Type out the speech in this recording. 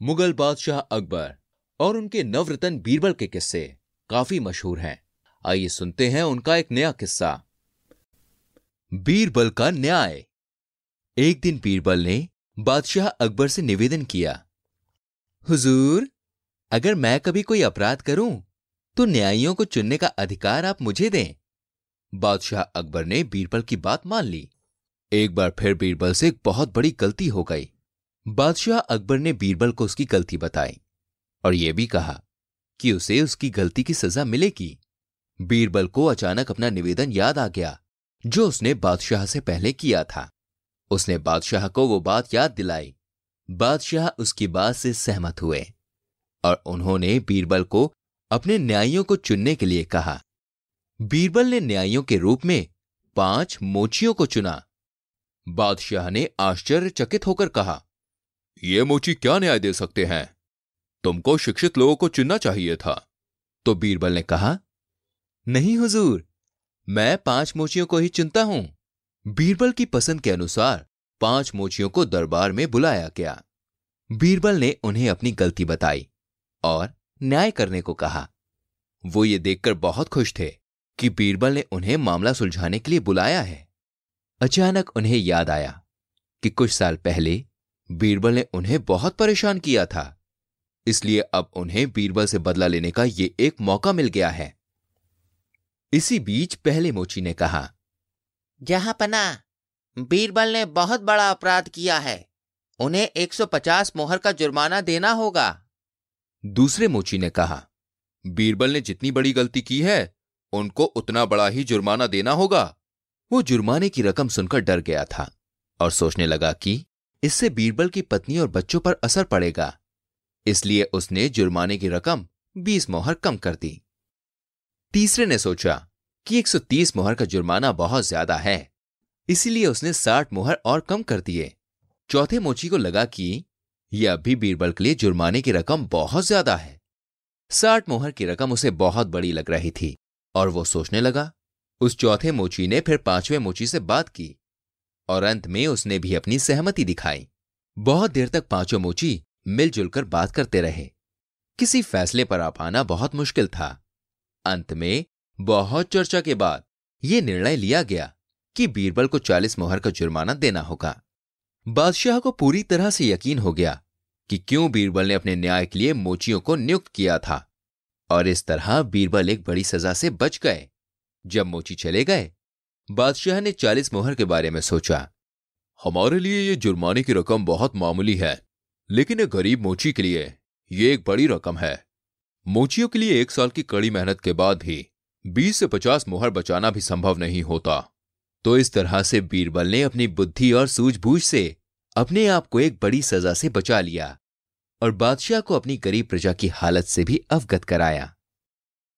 Mughal बादशाह अकबर और उनके नवरतन बीरबल के किस्से काफ़ी मशहूर हैं। आइए सुनते हैं उनका एक नया किस्सा। बीरबल का न्याय। एक दिन बीरबल ने बादशाह अकबर से निवेदन किया, हुजूर, अगर मैं कभी कोई अपराध करूँ तो न्यायियों को चुनने का अधिकार आप मुझे दें। बादशाह अकबर ने बीरबल की बात मान ली। एक बार फिर बीरबल से एक बहुत बड़ी गलती हो गई। बादशाह अकबर ने बीरबल को उसकी गलती बताई और यह भी कहा कि उसे उसकी गलती की सजा मिलेगी। बीरबल को अचानक अपना निवेदन याद आ गया, जो उसने बादशाह से पहले किया था। उसने बादशाह को वो बात याद दिलाई। बादशाह उसकी बात से सहमत हुए और उन्होंने बीरबल को अपने न्यायियों को चुनने के लिए कहा। बीरबल ने न्यायियों के रूप में पाँच मोचियों को चुना। बादशाह ने आश्चर्यचकित होकर कहा ये मोची क्या न्याय दे सकते हैं? तुमको शिक्षित लोगों को चुनना चाहिए था। तो बीरबल ने कहा, नहीं हुजूर, मैं पाँच मोचियों को ही चुनता हूँ। बीरबल की पसंद के अनुसार पाँच मोचियों को दरबार में बुलाया गया। बीरबल ने उन्हें अपनी गलती बताई और न्याय करने को कहा। वो ये देखकर बहुत खुश थे कि बीरबल ने उन्हें मामला सुलझाने के लिए बुलाया है। अचानक उन्हें याद आया कि कुछ साल पहले बीरबल ने उन्हें बहुत परेशान किया था। इसलिए अब उन्हें बीरबल से बदला लेने का ये एक मौका मिल गया है। इसी बीच पहले मोची ने कहा जहाँ पना बीरबल ने बहुत बड़ा अपराध किया है। उन्हें 150 मोहर का जुर्माना देना होगा। दूसरे मोची ने कहा बीरबल ने जितनी बड़ी गलती की है उनको उतना बड़ा ही जुर्माना देना होगा। वो जुर्माने की रकम सुनकर डर गया था और सोचने लगा कि इससे बीरबल की पत्नी और बच्चों पर असर पड़ेगा। इसलिए उसने जुर्माने की रकम 20 मोहर कम कर दी। तीसरे ने सोचा कि 130 मोहर का जुर्माना बहुत ज़्यादा है, इसीलिए उसने 60 मोहर और कम कर दिए। चौथे मोची को लगा कि यह अब भी बीरबल के लिए जुर्माने की रकम बहुत ज़्यादा है। साठ मोहर की रकम उसे बहुत बड़ी लग रही थी, और वो सोचने लगा। उस चौथे मोची ने फिर पाँचवें मोची से बात की। और अंत में उसने भी अपनी सहमति दिखाई। बहुत देर तक पाँचों मोची मिलजुल कर बात करते रहे। किसी फैसले पर आ पाना बहुत मुश्किल था। अंत में बहुत चर्चा के बाद यह निर्णय लिया गया कि बीरबल को चालीस मोहर का जुर्माना देना होगा। बादशाह को पूरी तरह से यकीन हो गया कि क्यों बीरबल ने अपने न्याय के लिए मोचियों को नियुक्त किया था। और इस तरह बीरबल एक बड़ी सजा से बच गए। जब मोची चले गए बादशाह ने चालीस मोहर के बारे में सोचा। हमारे लिए ये जुर्माने की रकम बहुत मामूली है, लेकिन एक गरीब मोची के लिए, ये एक बड़ी रकम है। मोचियों के लिए एक साल की कड़ी मेहनत के बाद भी बीस से पचास मोहर बचाना भी संभव नहीं होता। तो इस तरह से बीरबल ने अपनी बुद्धि और सूझबूझ से अपने आप को एक बड़ी सजा से बचा लिया और बादशाह को अपनी गरीब प्रजा की हालत से भी अवगत कराया।